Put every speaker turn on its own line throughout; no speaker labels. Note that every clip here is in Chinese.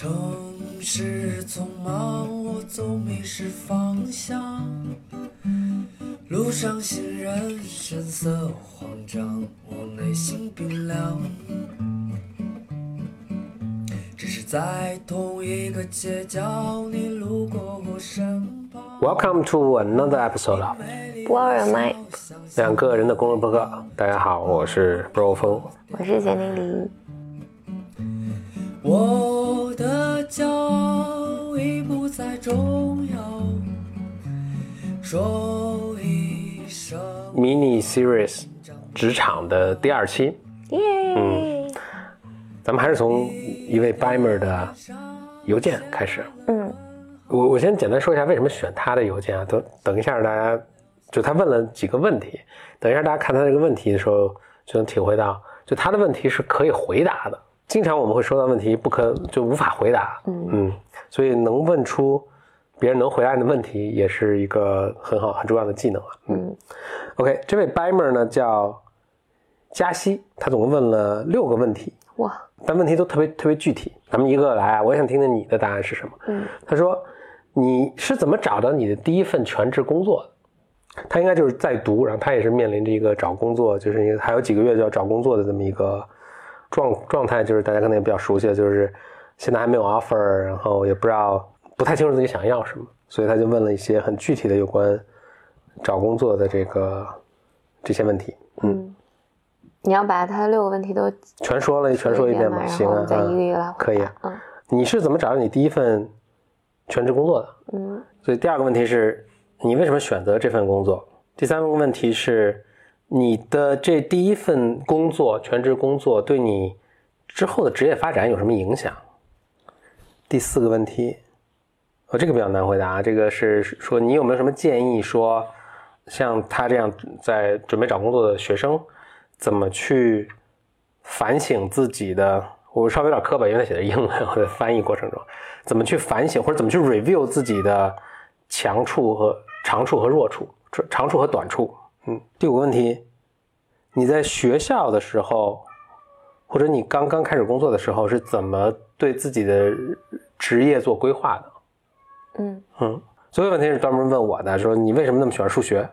城市匆忙，我总迷失方向。路上行人神色慌张，我内心冰凉。只是在同一个街角，你路过我身旁。
Welcome to another episode of
麦，
两个人的公众播客。大家好，我是 Bro 风。
我是简玲玲。
我的骄傲已不再重要，说一声。
Mini Series 职场的第二期，
耶！
咱们还是从一位 Bimer 的邮件开始。
嗯
我我先简单说一下为什么选他的邮件啊，等等一下大家就他问了几个问题，等一下大家看他这个问题的时候就能体会到，就他的问题是可以回答的。经常我们会收到问题不可就无法回答，
嗯
所以能问出别人能回答你的问题，也是一个很好很重要的技能啊。
嗯
OK，这位 Bimer 呢叫加西，他总共问了六个问题，
哇
但问题都特别特别具体。咱们一个个来啊，我也想听听你的答案是什么。
嗯
他说你是怎么找到你的第一份全职工作的？他应该就是在读，然后他也是面临着一个找工作，就是一个还有几个月就要找工作的这么一个状状态，就是大家可能也比较熟悉的，就是现在还没有 offer，然后也不知道不太清楚自己想要什么，所以他就问了一些很具体的有关找工作的这个这些问题。
嗯，你要把他六个问题都
全说了，全说一遍
嘛，
吧，行啊
然后我们，再一个一个来
嗯可以
啊。嗯
你是怎么找到你第一份全职工作的？
嗯
所以第二个问题是你为什么选择这份工作？第三个问题是你的这第一份工作全职工作对你之后的职业发展有什么影响？第四个问题，哦，这个比较难回答。这个是说你有没有什么建议说，像他这样在准备找工作的学生，怎么去反省自己的？我稍微有点磕巴，因为他写的英文，我在翻译过程中，怎么去反省或者怎么去 review 自己的强处和长处和弱处，长处和短处。嗯，第五个问题，你在学校的时候，或者你刚刚开始工作的时候，是怎么对自己的职业做规划的？
嗯
嗯，所有问题是专门问我的，说你为什么那么喜欢数学？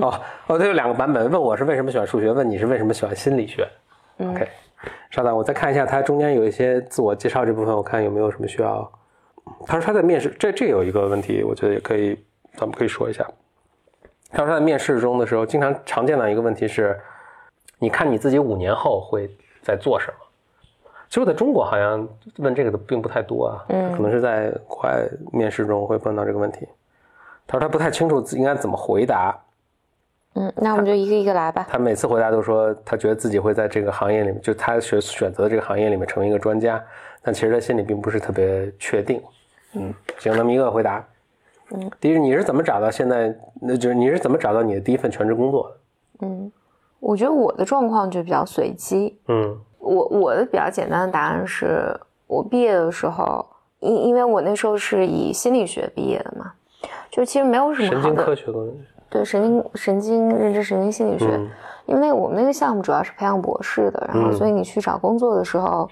哦 哦，他有两个版本，问我是为什么喜欢数学，问你是为什么喜欢心理学。
嗯
OK，稍等，我再看一下，他中间有一些自我介绍这部分，我看有没有什么需要。他说他在面试，这这有一个问题，我觉得也可以，咱们可以说一下。他说他在面试中的时候，经常常见到一个问题是，你看你自己五年后会在做什么？其实我在中国好像问这个的并不太多啊，
嗯
可能是在国外面试中会碰到这个问题。他说他不太清楚自应该怎么回答，
嗯，那我们就一个一个来吧。
他每次回答都说他觉得自己会在这个行业里面，就他选选择的这个行业里面成为一个专家，但其实他心里并不是特别确定。嗯，行，那么一个个回答。
嗯，
第一，你是怎么找到现在？那就是你是怎么找到你的第一份全职工作的？
嗯，我觉得我的状况就比较随机。
嗯
我我的比较简单的答案是我毕业的时候，因因为我那时候是以心理学毕业的嘛，就其实没有什么
神经科学工
对神经神经认知神经心理学，
嗯
因为那个我们那个项目主要是培养博士的，然后
嗯
所以你去找工作的时候，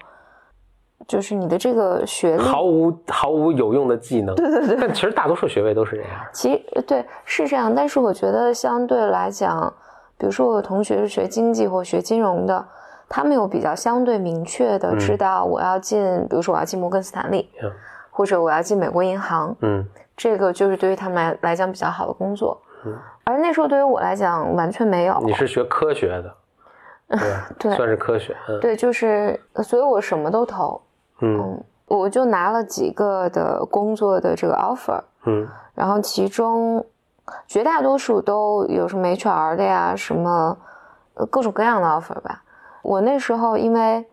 就是你的这个学历，
毫无毫无有用的技能。对对对。但其实大多数学位都是这样。
其实对是这样，但是我觉得相对来讲，比如说我有同学是学经济或学金融的，他们有比较相对明确的知道我要进，比如说我要进摩根斯坦利，
嗯
或者我要进美国银行，
嗯
这个就是对于他们来来讲比较好的工作。
嗯
而那时候对于我来讲完全没有，
你是学科学的，对？
对
算是科学。嗯
对，就是所以我什么都投，
嗯
嗯，我就拿了几个的工作的这个 offer，
嗯
然后其中绝大多数都有什么 HR 的呀，什么呃各种各样的 offer 吧。我那时候因为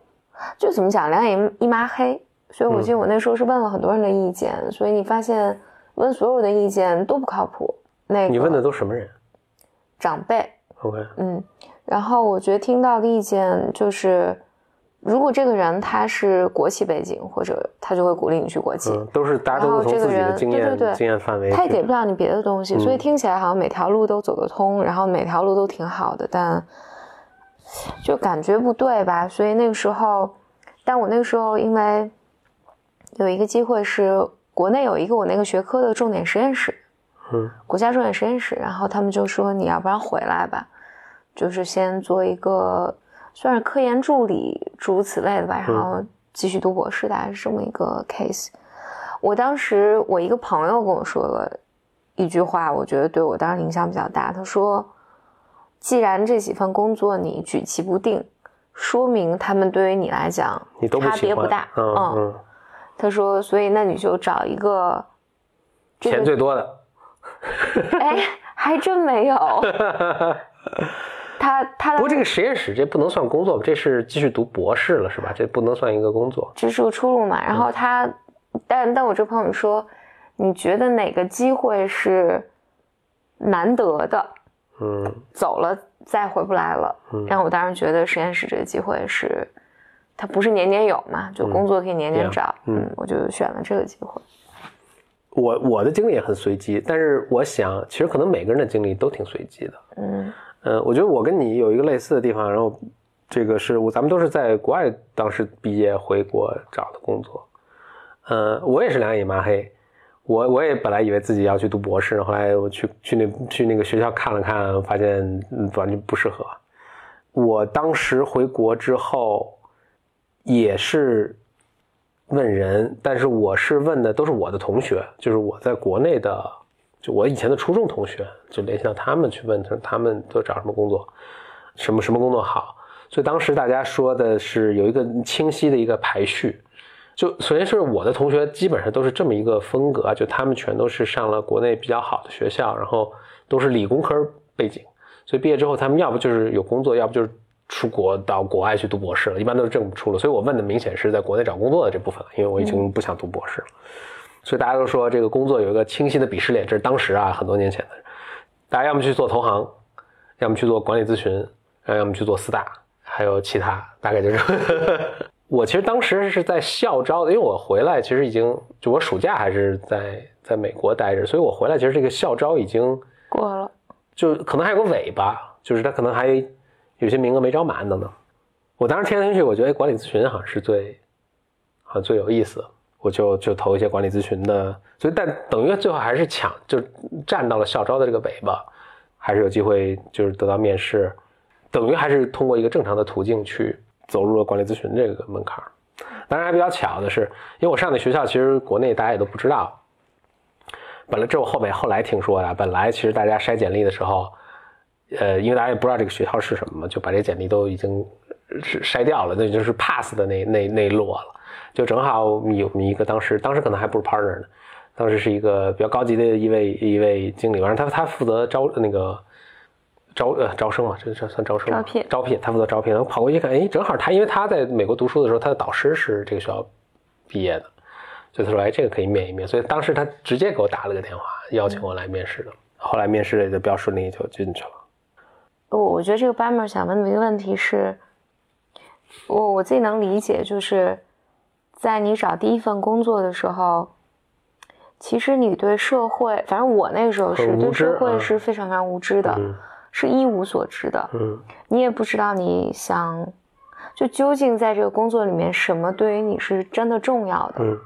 就怎么讲，两眼一抹黑，所以我记得我那时候是问了很多人的意见，所以你发现问所有的意见都不靠谱。那个
你问的都什么人
长辈
，？OK。
嗯，然后我觉得听到的意见就是，如果这个人他是国企背景，或者他就会鼓励你去国企，
嗯，都是大家都
然后
是从自己的
这个人
经验
对对对
经验范围，
他也给不了你别的东西，所以
嗯
听起来好像每条路都走得通，然后每条路都挺好的，但就感觉不对吧？所以那个时候，但我那个时候因为有一个机会是国内有一个我那个学科的重点实验室，
嗯，
国家重点实验室，然后他们就说你要不然回来吧，就是先做一个算是科研助理诸如此类的吧，然后继续读博士，大概是这么一个 case。我当时我一个朋友跟我说了一句话，我觉得对我当时影响比较大。他说：“既然这几份工作你举棋不定，说明他们对于你来讲
你都不
差别不大。”
嗯嗯，
他说：“所以那你就找一个这个
钱最多的，
哎，还真没有。他他的
不过这个实验室这不能算工作吧？这是继续读博士了是吧？这不能算一个工作。
这是个出路嘛。然后他，但但我这朋友说，你觉得哪个机会是难得的？
嗯
走了再回不来了。然后我当时觉得实验室这个机会是，它不是年年有嘛，就工作可以年年找。
嗯
嗯，我就选了这个机会。
我我的经历也很随机，但是我想，其实可能每个人的经历都挺随机的。
嗯
嗯，我觉得我跟你有一个类似的地方，然后这个是我咱们都是在国外当时毕业回国找的工作。嗯，我也是两眼一抹黑，我我也本来以为自己要去读博士，后来我去去那去那个学校看了看，发现完全不适合。我当时回国之后也是问人，但是我是问的都是我的同学，就是我在国内的，就我以前的初中同学，就联系到他们去问他他们都找什么工作，什么什么工作好。所以当时大家说的是有一个清晰的一个排序，就首先是我的同学基本上都是这么一个风格，就他们全都是上了国内比较好的学校，然后都是理工科背景，所以毕业之后他们要不就是有工作，要不就是出国到国外去读博士了，一般都是这么出了。所以我问的明显是在国内找工作的这部分，因为我已经不想读博士了。所以大家都说这个工作有一个清晰的鄙视链，这是当时啊很多年前的，大家要么去做投行，要么去做管理咨询，呃要么去做四大，还有其他，大概就是。我其实当时是在校招的，因为我回来其实已经就我暑假还是在在美国待着，所以我回来其实这个校招已经
过了。
就可能还有个尾巴，就是他可能还有些名额没招满等等。我当时听来听去，我觉得哎管理咨询好像是最好像最有意思，我就就投一些管理咨询的，所以但等于最后还是抢就站到了校招的这个尾巴，还是有机会就是得到面试，等于还是通过一个正常的途径去走入了管理咨询这个门槛。当然还比较巧的是，因为我上的学校其实国内大家也都不知道，本来这我后面后来听说的，本来其实大家筛简历的时候，呃，因为大家也不知道这个学校是什么嘛，就把这简历都已经筛掉了，那就是 pass 的那那那一摞了。就正好我们有我们一个当时当时可能还不是 partner 呢，当时是一个比较高级的一位一位经理，反正他他负责招那个招呃招生嘛，这这算招生？
招聘
招聘，他负责招聘。然后跑过去一看，哎，正好他因为他在美国读书的时候，他的导师是这个学校毕业的，所以他说，哎，这个可以面一面。所以当时他直接给我打了个电话，邀请我来面试的。后来面试也就比较顺利，就进去了。
我我觉得这个 Bummer 想问的一个问题是，我我自己能理解，就是在你找第一份工作的时候，其实你对社会，反正我那个时候是对社会是非常非常无知的，
嗯
是一无所知的。
嗯
你也不知道你想，就究竟在这个工作里面什么对于你是真的重要的。
嗯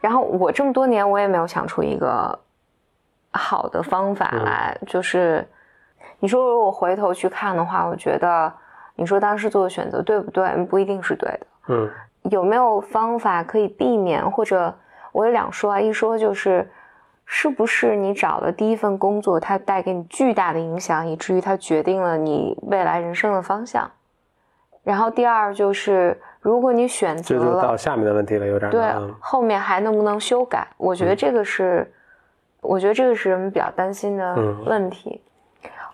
然后我这么多年，我也没有想出一个好的方法
嗯
来。就是你说如果我回头去看的话，我觉得你说当时做的选择对不对？不一定是对的。
嗯
有没有方法可以避免？或者我有两说啊，一说就是是不是你找的第一份工作，它带给你巨大的影响，以至于它决定了你未来人生的方向。然后第二就是，如果你选择
这就到下面的问题了，有点
对
嗯，
后面还能不能修改？我觉得这个是，我觉得这个是人们比较担心的
嗯
问题。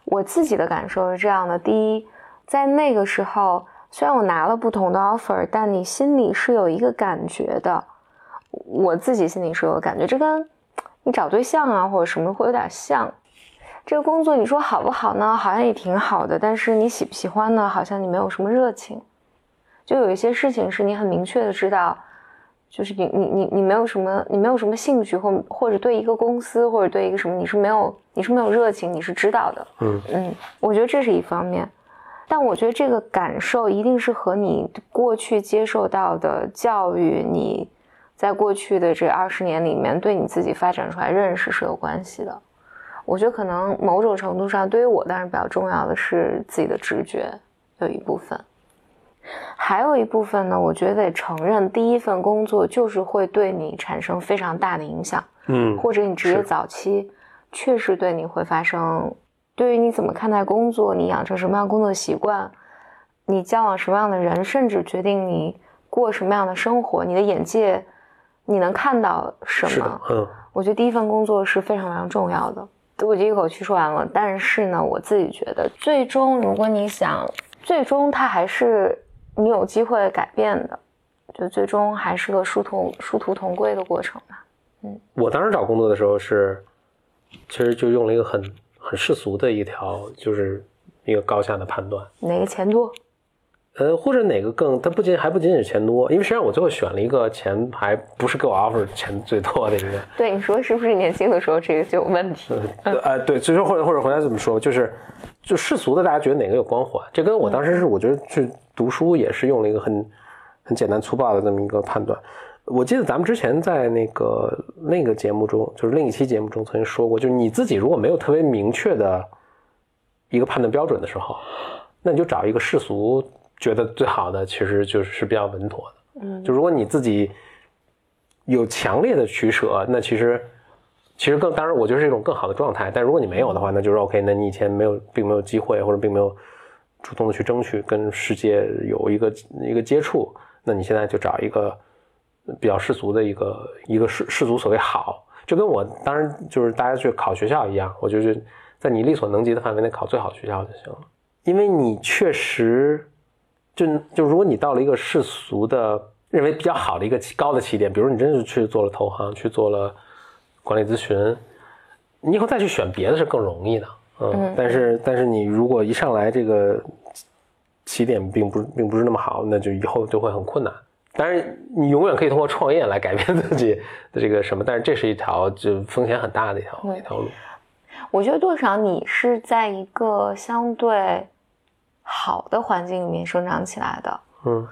我自己的感受是这样的：第一，在那个时候，虽然我拿了不同的 offer，但你心里是有一个感觉的。我自己心里是有感觉，这跟你找对象啊或者什么会有点像。这个工作你说好不好呢？好像也挺好的，但是你喜不喜欢呢？好像你没有什么热情。就有一些事情是你很明确的知道，就是你你你你没有什么你没有什么兴趣或或者对一个公司或者对一个什么你是没有你是没有热情，你是知道的。
嗯
嗯，我觉得这是一方面，但我觉得这个感受一定是和你过去接受到的教育、你在过去的这二十年里面，对你自己发展出来认识是有关系的。我觉得可能某种程度上，对于我当然比较重要的是自己的直觉有一部分，还有一部分呢，我觉得得承认，第一份工作就是会对你产生非常大的影响，
嗯，
或者你职业早期确实对你会发生，对于你怎么看待工作，你养成什么样的工作习惯，你交往什么样的人，甚至决定你过什么样的生活，你的眼界，你能看到什么？，
嗯
我觉得第一份工作是非常非常重要的。我就一口气说完了，但是呢，我自己觉得，最终如果你想，最终它还是你有机会改变的，就最终还是个殊途殊途同归的过程吧。
嗯我当时找工作的时候是，其实就用了一个很很世俗的一条，就是一个高下的判断。
哪个钱多？
呃，或者哪个更，它不仅还不仅仅是钱多，因为实际上我最后选了一个钱还不是给我 offer 钱最多的一个，
对，你说是不是年轻的时候这个就有问题？
呃，对，所以说或者或者回来怎么说，就是就世俗的，大家觉得哪个有光环？这跟我当时是我觉得去读书也是用了一个很很简单粗暴的这么一个判断。我记得咱们之前在那个那个节目中，就是另一期节目中曾经说过，就是你自己如果没有特别明确的一个判断标准的时候，那你就找一个世俗觉得最好的，其实就是比较稳妥的。
嗯
就如果你自己有强烈的取舍，那其实其实更当然，我觉得是一种更好的状态。但如果你没有的话，那就是 OK，那你以前没有并没有机会，或者并没有主动的去争取跟世界有一个一个接触，那你现在就找一个比较世俗的一个一个世世俗所谓好，就跟我当然就是大家去考学校一样，我就是在你力所能及的范围内考最好的学校就行了，因为你确实就就如果你到了一个世俗的认为比较好的一个高的起点，比如你真是去做了投行，去做了管理咨询，你以后再去选别的是更容易的，嗯，
嗯
但是但是你如果一上来这个起点并不并不是那么好，那就以后就会很困难。当然，你永远可以通过创业来改变自己的这个什么，但是这是一条就风险很大的一条
对。
一条路。
我觉得多少你是在一个相对好的环境里面生长起来的，
嗯。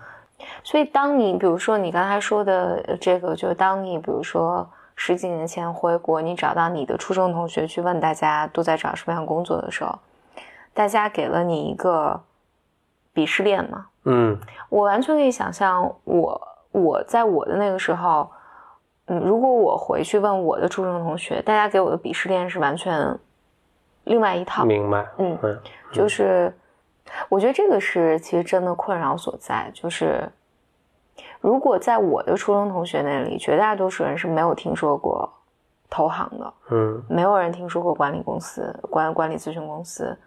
所以当你比如说你刚才说的呃这个，就是当你比如说十几年前回国，你找到你的初中同学去问大家都在找什么样工作的时候，大家给了你一个鄙视链嘛？
嗯
我完全可以想象我，我在我的那个时候，嗯，如果我回去问我的初中同学，大家给我的鄙视链是完全另外一套，
明白。
嗯
嗯
就是我觉得这个是其实真的困扰所在，就是如果在我的初中同学那里，绝大多数人是没有听说过投行的，
嗯
没有人听说过管理公司、管管理咨询公司。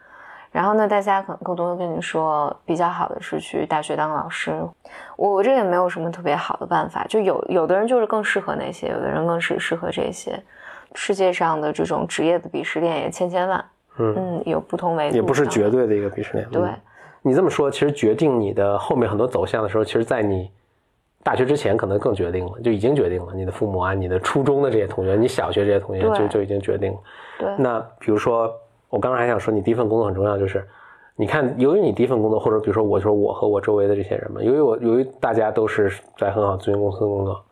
然后呢，大家可能更多的跟你说，比较好的是去大学当老师。我我这也没有什么特别好的办法，就有有的人就是更适合那些，有的人更是适合这些。世界上的这种职业的鄙视链也千千万，
嗯，
嗯，有不同维度，
也不是绝。对的一个鄙视链。
对
嗯你这么说，其实决定你的后面很多走向的时候，其实在你大学之前可能更决定了，就已经决定了。你的父母啊，你的初中的这些同学，你小学这些同学就就已经决定了。
对，
那比如说，我刚刚还想说，你第一份工作很重要，就是你看，由于你第一份工作，或者比如说我说我和我周围的这些人嘛，由于我由于大家都是在很好的咨询公司工作，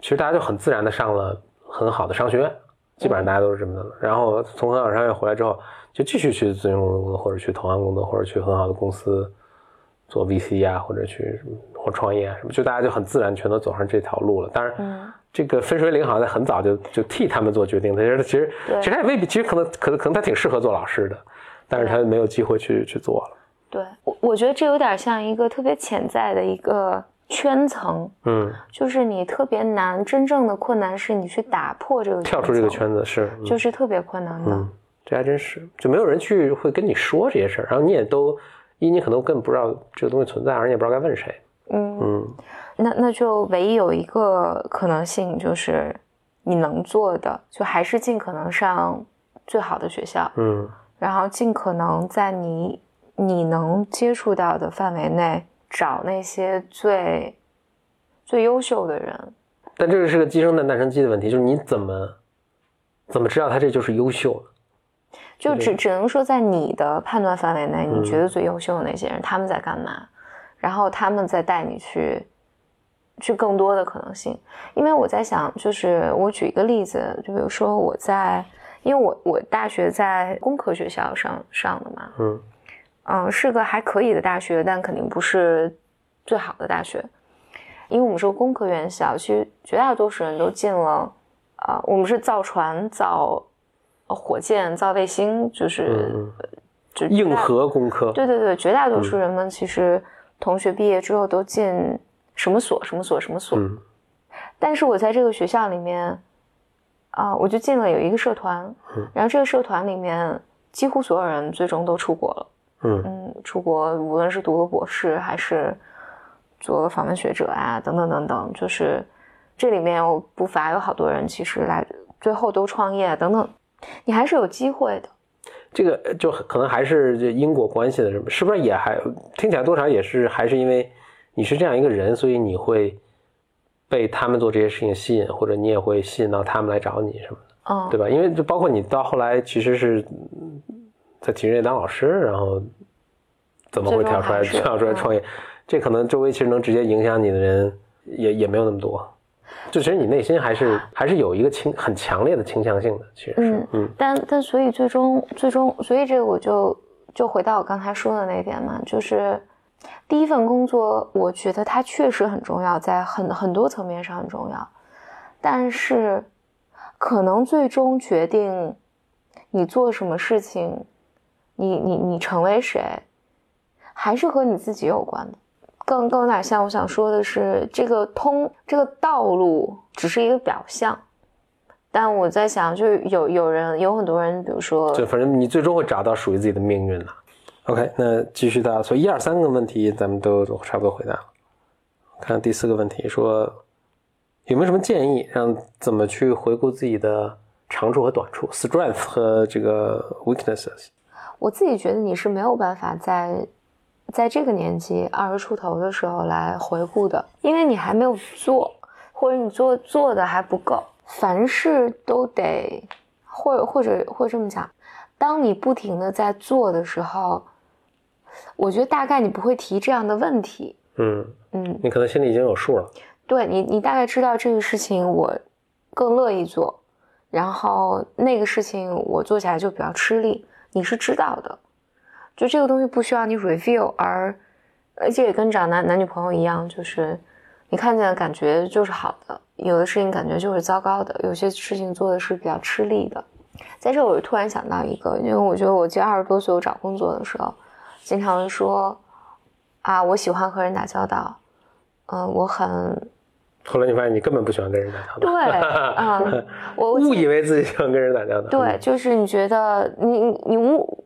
其实大家就很自然的上了很好的商学院，基本上大家都是这么的。然后从很好的商学院回来之后，就继续去咨询公司工作，或者去投行工作，或者去很好的公司做 VC 啊，或者去或创业啊什么，就大家就很自然全都走上这条路了。当然，这个分水岭好像在很早就就替他们做决定，他觉得其实其实他也未必，其实可能可能可能他挺适合做老师的，但是他没有机会去去做了。
对。我我觉得这有点像一个特别潜在的一个圈层，
嗯，
就是你特别难，真正的困难是你去打破这个
跳出这个，圈子是，嗯。
就是特别困难的。
嗯，这还真是，就没有人去会跟你说这些事儿，然后你也都一你可能根本不知道这个东西存在，而你也不知道该问谁。
嗯，
嗯
那那就唯一有一个可能性就是你能做的，就还是尽可能上最好的学校，
嗯
然后尽可能在你你能接触到的范围内找那些最最优秀的人。
但这个是个鸡生蛋蛋生鸡的问题，就是你怎么怎么知道他这就是优秀的？
就只只能说在你的判断范围内，
嗯
你觉得最优秀的那些人，他们在干嘛，然后他们再带你去去更多的可能性。因为我在想，就是我举一个例子，就比如说我在，因为我我大学在工科学校上上的嘛，
嗯。
嗯，是个还可以的大学，但肯定不是最好的大学，因为我们是个工科院校，其实绝大多数人都进了，啊、我们是造船、造呃火箭、造卫星，就是、
嗯
就
硬核工科，
对对对，绝大多数人们其实同学毕业之后都进什么所、什么所、什么所。
嗯
但是我在这个学校里面，啊、我就进了有一个社团，
嗯
然后这个社团里面几乎所有人最终都出国了。
嗯
嗯，出国无论是读了博士还是做了访问学者啊，等等等等，就是这里面我不乏有好多人其实来最后都创业啊等等，你还是有机会的。
这个就可能还是这因果关系的，是不是？不是也还听起来多少也是还是因为你是这样一个人，所以你会被他们做这些事情吸引，或者你也会吸引到他们来找你什么的，
嗯，
对吧？因为就包括你到后来其实是嗯在体制内当老师，然后怎么会跳出来跳出来创业？这可能周围其实能直接影响你的人也也没有那么多。就其实你内心还是还是有一个倾很强烈的倾向性的，其实是
嗯
嗯
但但所以最终最终，所以这个我就就回到我刚才说的那点嘛，就是第一份工作，我觉得它确实很重要，在很很多层面上很重要，但是可能最终决定你做什么事情，你你你成为谁，还是和你自己有关的。更更有点像我想说的是，这个通这个道路只是一个表象，但我在想，就是有有人有很多人，比如说
就反正你最终会找到属于自己的命运的。OK，那继续到，所以一二三个问题咱们都都差不多回答了。看第四个问题，说有没有什么建议，让怎么去回顾自己的长处和短处，strength 和这个 weaknesses？
我自己觉得你是没有办法在在这个年纪二十出头的时候来回顾的，因为你还没有做，或者你做做的还不够。凡事都得，或者或者或者这么讲，当你不停的在做的时候，我觉得大概你不会提这样的问题。
嗯，
嗯，
你可能心里已经有数了。
对你，你大概知道这个事情我更乐意做，然后那个事情我做起来就比较吃力，你是知道的。就这个东西不需要你 review，而而且也跟找男男女朋友一样，就是你看见的感觉就是好的，有的事情感觉就是糟糕的，有些事情做的是比较吃力的。在这，我就突然想到一个，因为我觉得我记得二十多岁我找工作的时候，经常会说啊，我喜欢和人打交道，嗯，我很
后来你发现你根本不喜欢跟人打交道，
对，嗯，我
误以为自己喜欢跟人打交道。
对，就是你觉得你你误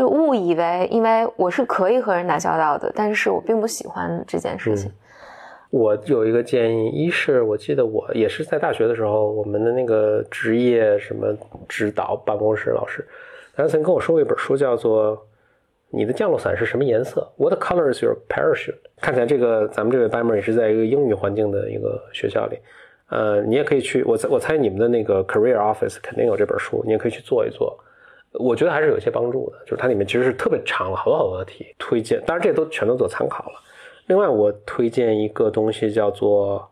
就误以为，因为我是可以和人打交道的，但是我并不喜欢这件事情。
我有一个建议，一是我记得我也是在大学的时候，我们的那个职业什么指导办公室老师，他曾经跟我说过一本书，叫做《你的降落伞是什么颜色》（What color is your parachute）。看起来这个咱们这个班门也是在一个英语环境的一个学校里，呃，你也可以去，我猜我猜你们的那个 career office 肯定有这本书，你也可以去做一做。我觉得还是有些帮助的，就是它里面其实是特别长了好多好多的题，推荐，当然这些都全都做参考了。另外，我推荐一个东西叫做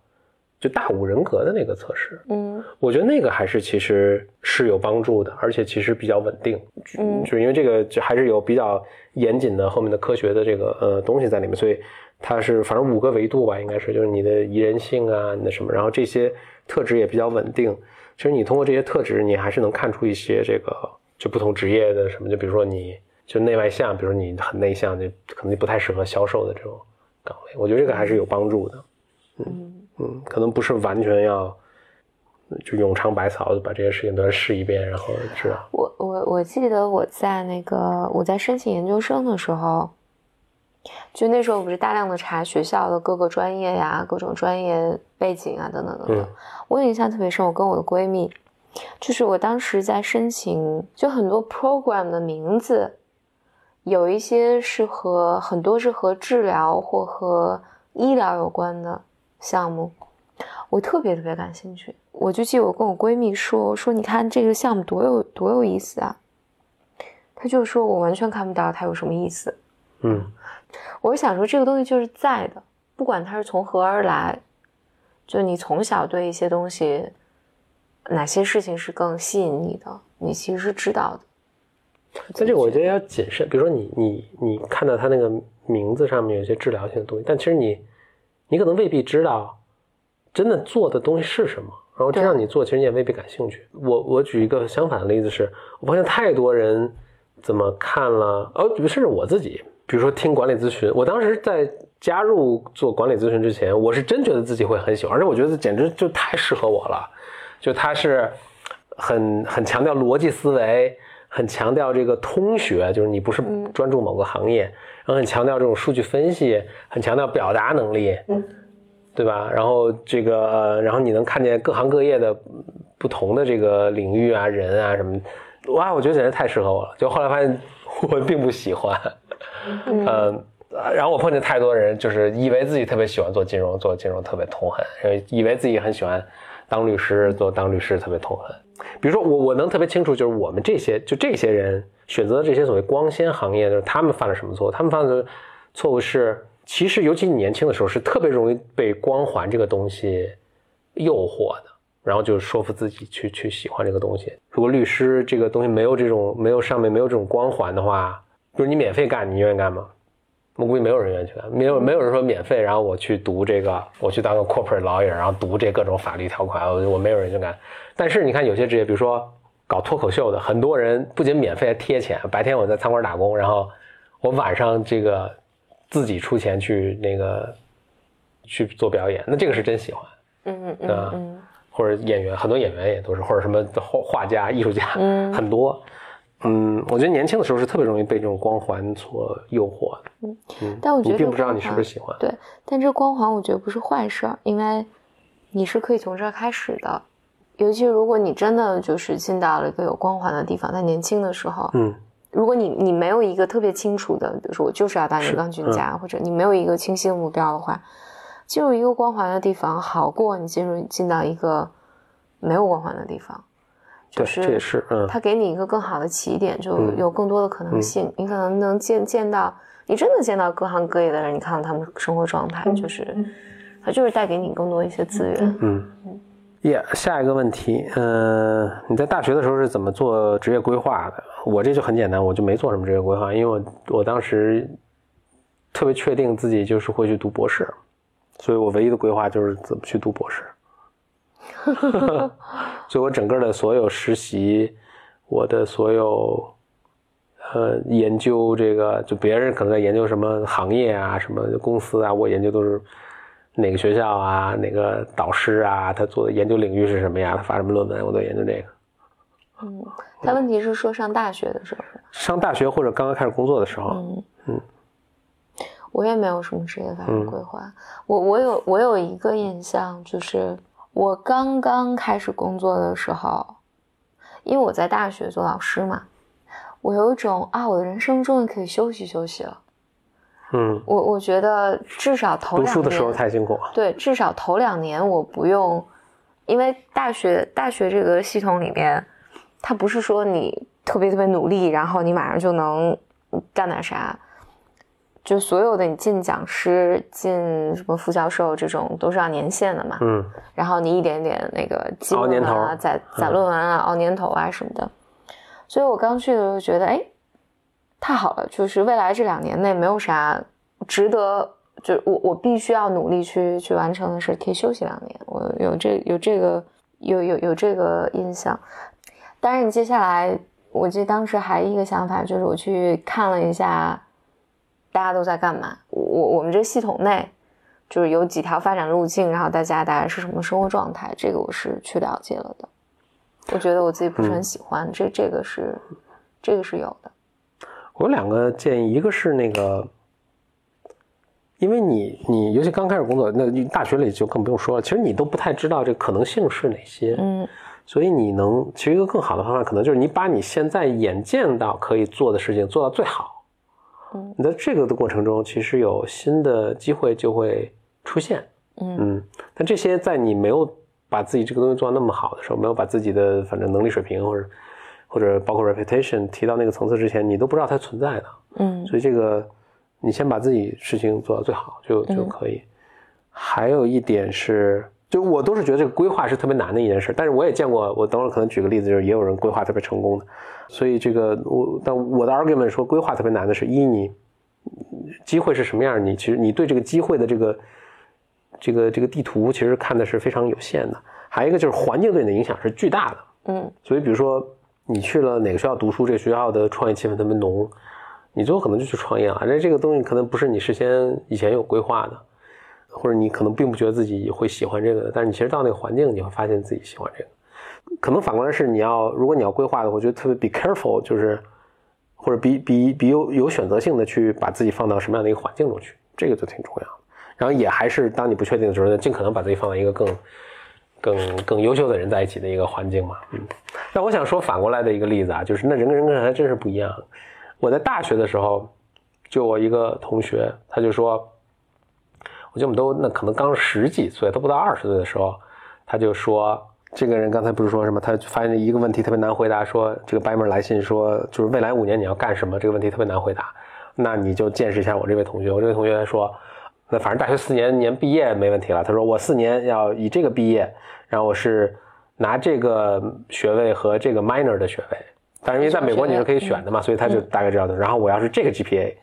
就大五人格的那个测试，
嗯
我觉得那个还是其实是有帮助的，而且其实比较稳定，
嗯
就是因为这个就还是有比较严谨的后面的科学的这个呃东西在里面，所以它是反正五个维度吧，应该是就是你的宜人性啊，你的什么，然后这些特质也比较稳定。其实你通过这些特质，你还是能看出一些这个就不同职业的什么，就比如说你就内外向，比如你很内向，就可能就不太适合销售的这种岗位。我觉得这个还是有帮助的。
嗯
嗯，可能不是完全要就永尝百草，把这些事情都试一遍，然后知道。
我我我记得我在那个我在申请研究生的时候，就那时候我不是大量的查学校的各个专业呀、各种专业背景啊等等等等。
嗯
我印象特别深，我跟我的闺蜜，就是我当时在申请，就很多 program 的名字，有一些是和很多是和治疗或和医疗有关的项目，我特别特别感兴趣。我就记得我跟我闺蜜说说，你看这个项目多有多有意思啊！她就说我完全看不到它有什么意思。
嗯
我想说这个东西就是在的，不管它是从何而来，就你从小对一些东西，哪些事情是更吸引你的，你其实是知道的。
但这个我觉得要谨慎，比如说你你你看到他那个名字上面有些治疗性的东西，但其实你你可能未必知道真的做的东西是什么，然后这让你做，其实你也未必感兴趣。我我举一个相反的例子是，我发现太多人怎么看了，哦，甚至我自己，比如说听管理咨询，我当时在加入做管理咨询之前，我是真觉得自己会很喜欢，而且我觉得简直就太适合我了，就他是很很强调逻辑思维。很强调这个通学，就是你不是专注某个行业，然后很强调这种数据分析，很强调表达能力，对吧？然后这个，呃，然后你能看见各行各业的不同的这个领域啊、人啊什么，哇，我觉得简直太适合我了。就后来发现我并不喜欢，嗯，然后我碰见太多人，就是以为自己特别喜欢做金融，做金融特别痛恨，以为自己很喜欢当律师，做当律师特别痛恨。比如说我我能特别清楚，就是我们这些就这些人选择的这些所谓光纤行业，就是他们犯了什么错？他们犯的错误是，其实尤其你年轻的时候是特别容易被光环这个东西诱惑的，然后就说服自己去去喜欢这个东西。如果律师这个东西没有这种没有上面没有这种光环的话，就是你免费干，你愿意干吗？我估计没有人愿意去干，没有没有人说免费，然后我去读这个，我去当个 corporate lawyer，然后读这各种法律条款，我我没有人去干。但是你看有些职业，比如说搞脱口秀的，很多人不仅免费还贴钱，白天我在餐馆打工，然后我晚上这个自己出钱去那个去做表演，那这个是真喜欢，
嗯嗯嗯，
或者演员，很多演员也都是，或者什么画画家、艺术家，很多。嗯，我觉得年轻的时候是特别容易被这种光环所诱惑的。
嗯嗯，但我觉得
你并不知道你是不是喜欢。
对，但这光环我觉得不是坏事，因为你是可以从这儿开始的。尤其如果你真的就是进到了一个有光环的地方，在年轻的时候，
嗯，
如果你你没有一个特别清楚的，比如说我就是要当一个钢琴家，或者你没有一个清晰的目标的话，进入一个光环的地方好过你进入进到一个没有光环的地方。
对，这也是，嗯，
他给你一个更好的起点，就有更多的可能性。你可能能见见到，你真的见到各行各业的人，你看到他们生活状态，就是他就是带给你更多一些资源。
嗯嗯。耶，下一个问题，嗯，你在大学的时候是怎么做职业规划的？我这就很简单，我就没做什么职业规划，因为我我当时特别确定自己就是会去读博士，所以我唯一的规划就是怎么去读博士。所以，我整个的所有实习，我的所有，呃，研究这个，就别人可能在研究什么行业啊，什么公司啊，我研究都是哪个学校啊，哪个导师啊，他做的研究领域是什么呀？他发什么论文，我都研究这个。
嗯，他问题是说上大学的时候，
上大学或者刚刚开始工作的时候，
嗯嗯，我也没有什么职业发展规划，我我有我有一个印象就是。我刚刚开始工作的时候，因为我在大学做老师嘛，我有一种啊，我的人生终于可以休息休息了。
嗯，
我我觉得至少头两
年读书的时候太辛苦了。
对，至少头两年我不用，因为大学大学这个系统里面，它不是说你特别特别努力，然后你马上就能干点啥。就所有的你进讲师、进什么副教授这种都是要年限的嘛，
嗯，
然后你一点点那个积
年
啊、攒攒论文啊、熬年头啊什么的，所以我刚去的时候觉得，哎，太好了，就是未来这两年内没有啥值得，就我我必须要努力去去完成的事，可以休息两年，我有这有这个有有有这个印象。但是，你接下来，我记得当时还一个想法就是我去看了一下。大家都在干嘛？我我们这系统内就是有几条发展路径，然后大家大概是什么生活状态？这个我是去了解了的。我觉得我自己不是很喜欢，这这个是这个是有的。
我有两个建议，一个是那个，因为你你尤其刚开始工作，那大学里就更不用说了。其实你都不太知道这可能性是哪些，
嗯，
所以你能其实一个更好的方法，可能就是你把你现在眼见到可以做的事情做到最好。你在这个的过程中，其实有新的机会就会出现，
嗯，
但这些在你没有把自己这个东西做到那么好的时候，没有把自己的反正能力水平或者或者包括 reputation 提到那个层次之前，你都不知道它存在的，
嗯，
所以这个你先把自己事情做到最好就就可以。还有一点是，就我都是觉得这个规划是特别难的一件事，但是我也见过，我等会儿可能举个例子，就是也有人规划特别成功的，所以这个我但我的 argument 说规划特别难的是一你机会是什么样，你其实你对这个机会的这个这个这个地图其实看的是非常有限的，还有一个就是环境对你的影响是巨大的，
嗯
所以比如说你去了哪个学校读书，这个学校的创业气氛特别浓，你最后可能就去创业了，这这个东西可能不是你事先以前有规划的。或者你可能并不觉得自己会喜欢这个的，但是你其实到那个环境，你会发现自己喜欢这个。可能反过来是你要，如果你要规划的，我觉得特别 be careful，就是或者比比比有有选择性的去把自己放到什么样的一个环境中去，这个就挺重要的。然后也还是当你不确定的时候，尽可能把自己放到一个更更更优秀的人在一起的一个环境嘛。嗯。但我想说反过来的一个例子啊，就是那人跟人跟人还真是不一样。我在大学的时候，就我一个同学，他就说。我觉得我们都那可能刚十几岁，都不到二十岁的时候，他就说，这个人刚才不是说什么？他发现一个问题特别难回答，说这个白门来信说，就是未来五年你要干什么？这个问题特别难回答。那你就见识一下我这位同学。我这位同学说，那反正大学四年年毕业没问题了。他说我四年要以这个毕业，然后我是拿这个学位和这个 minor 的学位。但是因为在美国你是可以选的嘛，所以他就大概知道的。然后我要是这个 GPA。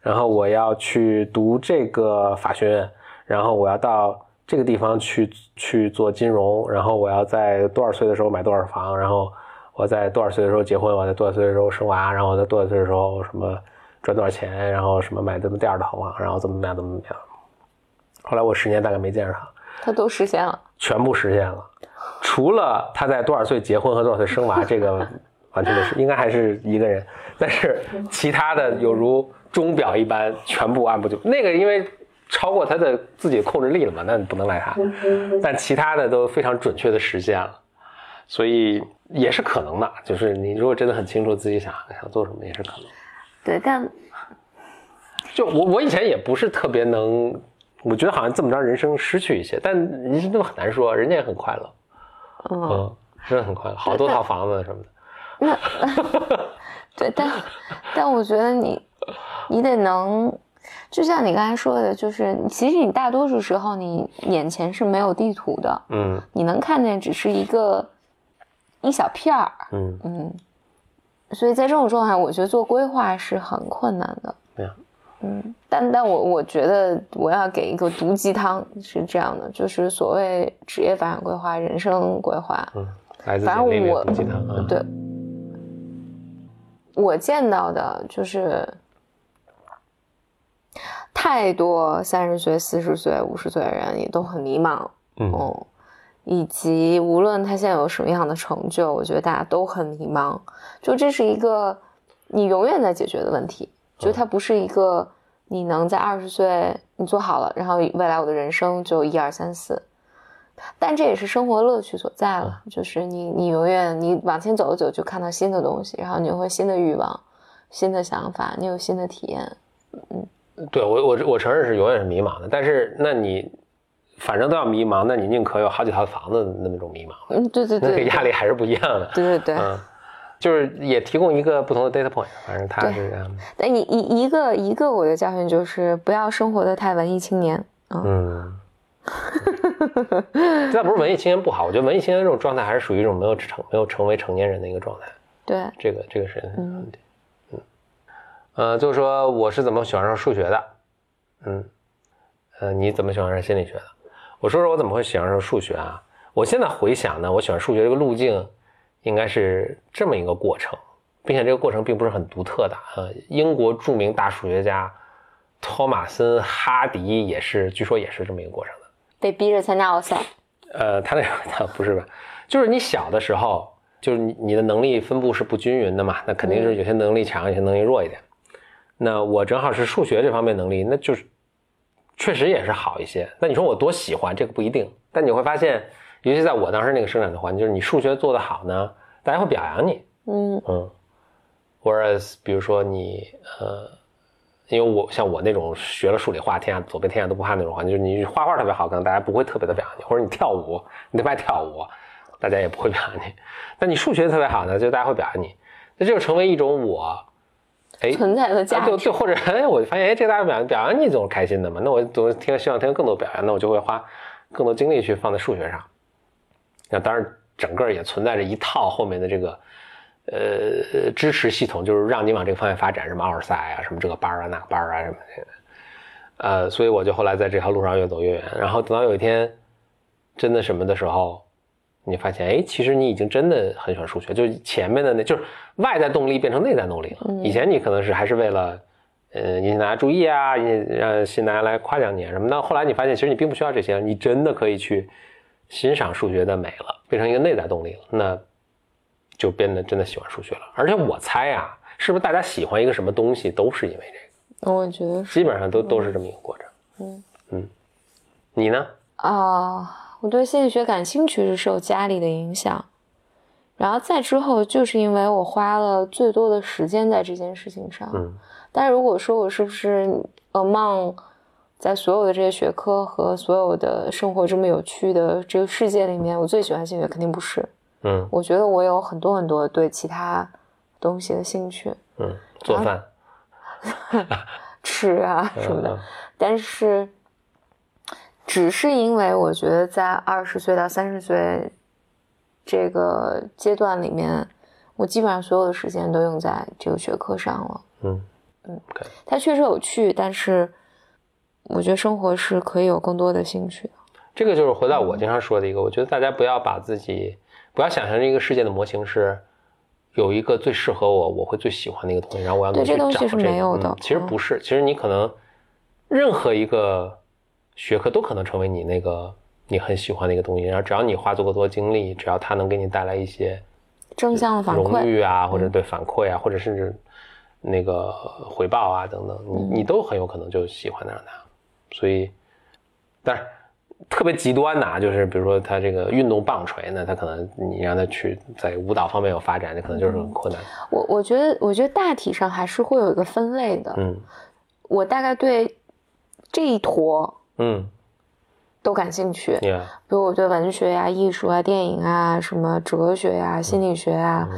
然后我要去读这个法学院，然后我要到这个地方去去做金融，然后我要在多少岁的时候买多少房，然后我在多少岁的时候结婚，我在多少岁的时候生娃，然后我在多少岁的时候什么赚多少钱，然后什么买这么第二套房，然后怎么怎么样怎么怎么样。后来我十年大概没见着他，
他都实现了，
全部实现了，除了他在多少岁结婚和多少岁生娃这个完全的是应该还是一个人，但是其他的有如。钟表一般全部按部就那个，因为超过他的自己控制力了嘛，那你不能赖他。但其他的都非常准确的实现了，所以也是可能的。就是你如果真的很清楚自己想想做什么，也是可能。
对，但
就我我以前也不是特别能，我觉得好像这么着人生失去一些，但你这么很难说，人家也很快乐，嗯，真的很快乐，好多套房子什么的。
那 对，但但我觉得你。你得能，就像你刚才说的，就是其实你大多数时候你眼前是没有地图的，
嗯，
你能看见只是一个一小片儿，
嗯。
嗯，所以在这种状态，我觉得做规划是很困难的，
对呀，
嗯，但但我我觉得我要给一个毒鸡汤是这样的，就是所谓职业发展规划、人生规划，
嗯，来自
反正我
毒鸡汤，
对，我见到的就是。太多三十岁、四十岁、五十岁的人也都很迷茫，
嗯，
以及无论他现在有什么样的成就，我觉得大家都很迷茫。就这是一个你永远在解决的问题，就它不是一个你能在二十岁你做好了，然后未来我的人生就一二三四。但这也是生活乐趣所在了，就是你你永远你往前走走，就看到新的东西，然后你会新的欲望、新的想法，你有新的体验，嗯。
对我我我承认是永远是迷茫的，但是那你反正都要迷茫，那你宁可有好几套房子那么种迷茫。
嗯，对对对，
那个压力还是不一样的。
对对对，
嗯，就是也提供一个不同的 data point，反正他是这样。
但一一一个一个我的教训就是不要生活的太文艺青年。嗯，
这不是文艺青年不好，我觉得文艺青年这种状态还是属于一种没有成没有成为成年人的一个状态。
对，
这个这个是问题。呃，就是说我是怎么喜欢上数学的，嗯，呃，你怎么喜欢上心理学的？我说说我怎么会喜欢上数学啊？我现在回想呢，我喜欢数学这个路径，应该是这么一个过程，并且这个过程并不是很独特的。啊，英国著名大数学家托马森·哈迪也是，据说也是这么一个过程的。
被逼着参加奥赛？
呃，他那个 不是吧？就是你小的时候，就是你你的能力分布是不均匀的嘛，那肯定是有些能力强，有些能力弱一点。那我正好是数学这方面能力，那就是确实也是好一些。那你说我多喜欢这个不一定，但你会发现，尤其在我当时那个生产的环境，就是你数学做得好呢，大家会表扬你。
嗯
嗯。Whereas，比如说你呃，因为我像我那种学了数理化，天下走遍天下都不怕那种环境，就是你画画特别好，可能大家不会特别的表扬你；或者你跳舞，你特别爱跳舞，大家也不会表扬你。但你数学特别好呢，就大家会表扬你。那就成为一种我。哎，
存在的价值，
就就或者哎，我就发现哎，这个大家表表扬你总是开心的嘛，那我总是听希望听更多表扬，那我就会花更多精力去放在数学上。那当然，整个也存在着一套后面的这个呃支持系统，就是让你往这个方向发展，什么奥尔赛啊，什么这个班啊那个班啊什么的。呃，所以我就后来在这条路上越走越远。然后等到有一天真的什么的时候，你发现，哎，其实你已经真的很喜欢数学，就前面的那就是外在动力变成内在动力了。以前你可能是还是为了。呃，引起大家注意啊，引让新大家来夸奖你什么的。后来你发现，其实你并不需要这些，你真的可以去欣赏数学的美了，变成一个内在动力了，那就变得真的喜欢数学了。而且我猜啊，是不是大家喜欢一个什么东西，都是因为这
个？我觉得
基本上都都是这么一个过程。嗯嗯，你呢？
啊，我对心理学感兴趣是受家里的影响，然后再之后就是因为我花了最多的时间在这件事情上。嗯。但如果说我是不是 among 在所有的这些学科和所有的生活这么有趣的这个世界里面，我最喜欢心理学肯定不是。嗯，我觉得我有很多很多对其他东西的兴趣。
嗯，做饭、
吃啊什么的。但是，只是因为我觉得在二十岁到三十岁这个阶段里面，我基本上所有的时间都用在这个学科上了。嗯。嗯，它确实有趣，但是我觉得生活是可以有更多的兴趣的。
这个就是回到我经常说的一个，我觉得大家不要把自己不要想象这个世界的模型是有一个最适合我，我会最喜欢的一个东西，然后我要去找这
东西是没有的。
其实不是，其实你可能任何一个学科都可能成为你那个你很喜欢的一个东西，然后只要你花足够多精力，只要它能给你带来一些
正向的反馈、
荣誉啊，或者对反馈啊，或者甚至。那个回报啊，等等，你你都很有可能就喜欢上它，所以，但是特别极端的啊，就是比如说他这个运动棒槌呢，他可能你让他去在舞蹈方面有发展，那可能就是很困难。
我我觉得，我觉得大体上还是会有一个分类的。嗯，我大概对这一坨，嗯，都感兴趣。比如我对文学呀、艺术啊、电影啊、什么哲学呀、心理学啊。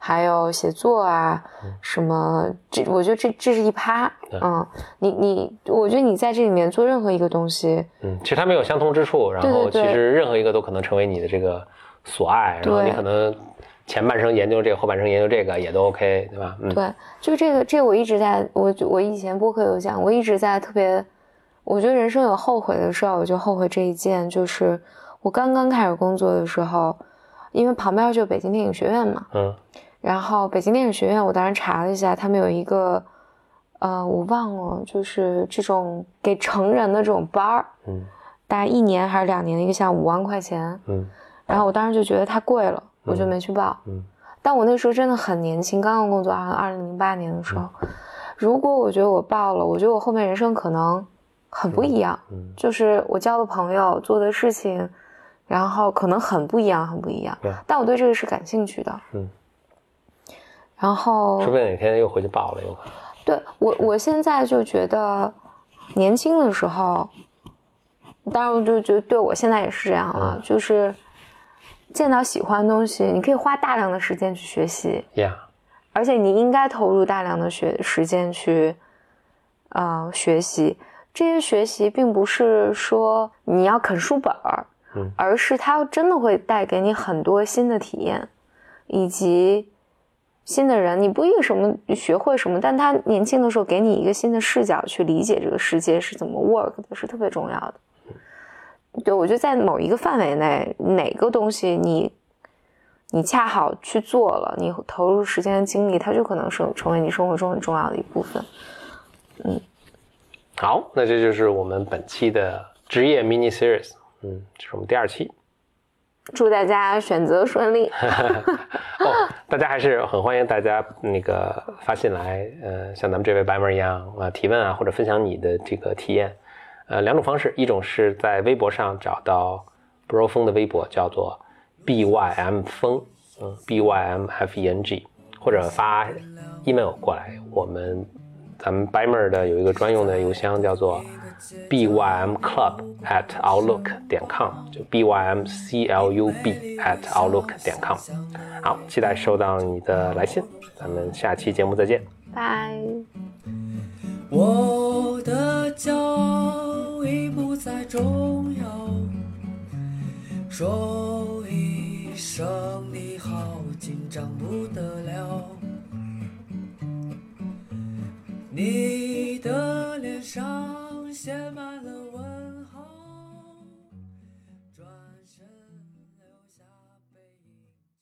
还有写作啊，什么这，我觉得这这是一趴，嗯，你你，我觉得你在这里面做任何一个东西，
嗯，其实他们有相通之处，然后其实任何一个都可能成为你的这个所爱，然后你可能前半生研究这个，后半生研究这个也都 OK，对吧？
嗯，对，就这个，这个我一直在，我我以前播客有讲，我一直在特别，我觉得人生有后悔的事儿，我就后悔这一件，就是我刚刚开始工作的时候，因为旁边就北京电影学院嘛，嗯。然后北京电影学院，我当时查了一下，他们有一个，呃，我忘了，就是这种给成人的这种班儿，嗯，大概一年还是两年的一个项目，五万块钱，嗯，然后我当时就觉得太贵了，我就没去报，嗯，但我那时候真的很年轻，刚刚工作，二零零八年的时候，如果我觉得我报了，我觉得我后面人生可能很不一样，嗯，就是我交的朋友，做的事情，然后可能很不一样，很不一样，对，但我对这个是感兴趣的，嗯。然后，
说不定哪天又回去报了，有可能。
对我，我现在就觉得，年轻的时候，当然，我就觉得对我现在也是这样啊，就是见到喜欢的东西，你可以花大量的时间去学习
，Yeah，
而且你应该投入大量的学时间去，呃，学习。这些学习并不是说你要啃书本儿，嗯，而是它真的会带给你很多新的体验，以及。新的人，你不一定什么学会什么，但他年轻的时候给你一个新的视角去理解这个世界是怎么 work 的，是特别重要的。对，我觉得在某一个范围内，哪个东西你你恰好去做了，你投入时间精力，它就可能是成为你生活中很重要的一部分。嗯，
好，那这就是我们本期的职业 mini series，嗯，这是我们第二期。
祝大家选择顺利。
哦，大家还是很欢迎大家那个发信来，呃，像咱们这位白妹一样啊，提问啊，或者分享你的这个体验。呃，两种方式，一种是在微博上找到 Bro 风的微博，叫做 B Y M 风，嗯，B Y M F E N G，或者发 email 过来，我们咱们 Bimer 的有一个专用的邮箱，叫做。b y m club at outlook 点 com 就 b y m c l u b at outlook 点 com 好，期待收到你的来信，咱们下期节目再见，
拜。
我的骄傲已不再重要。说一声你好，紧张不得了。你的脸上写满了。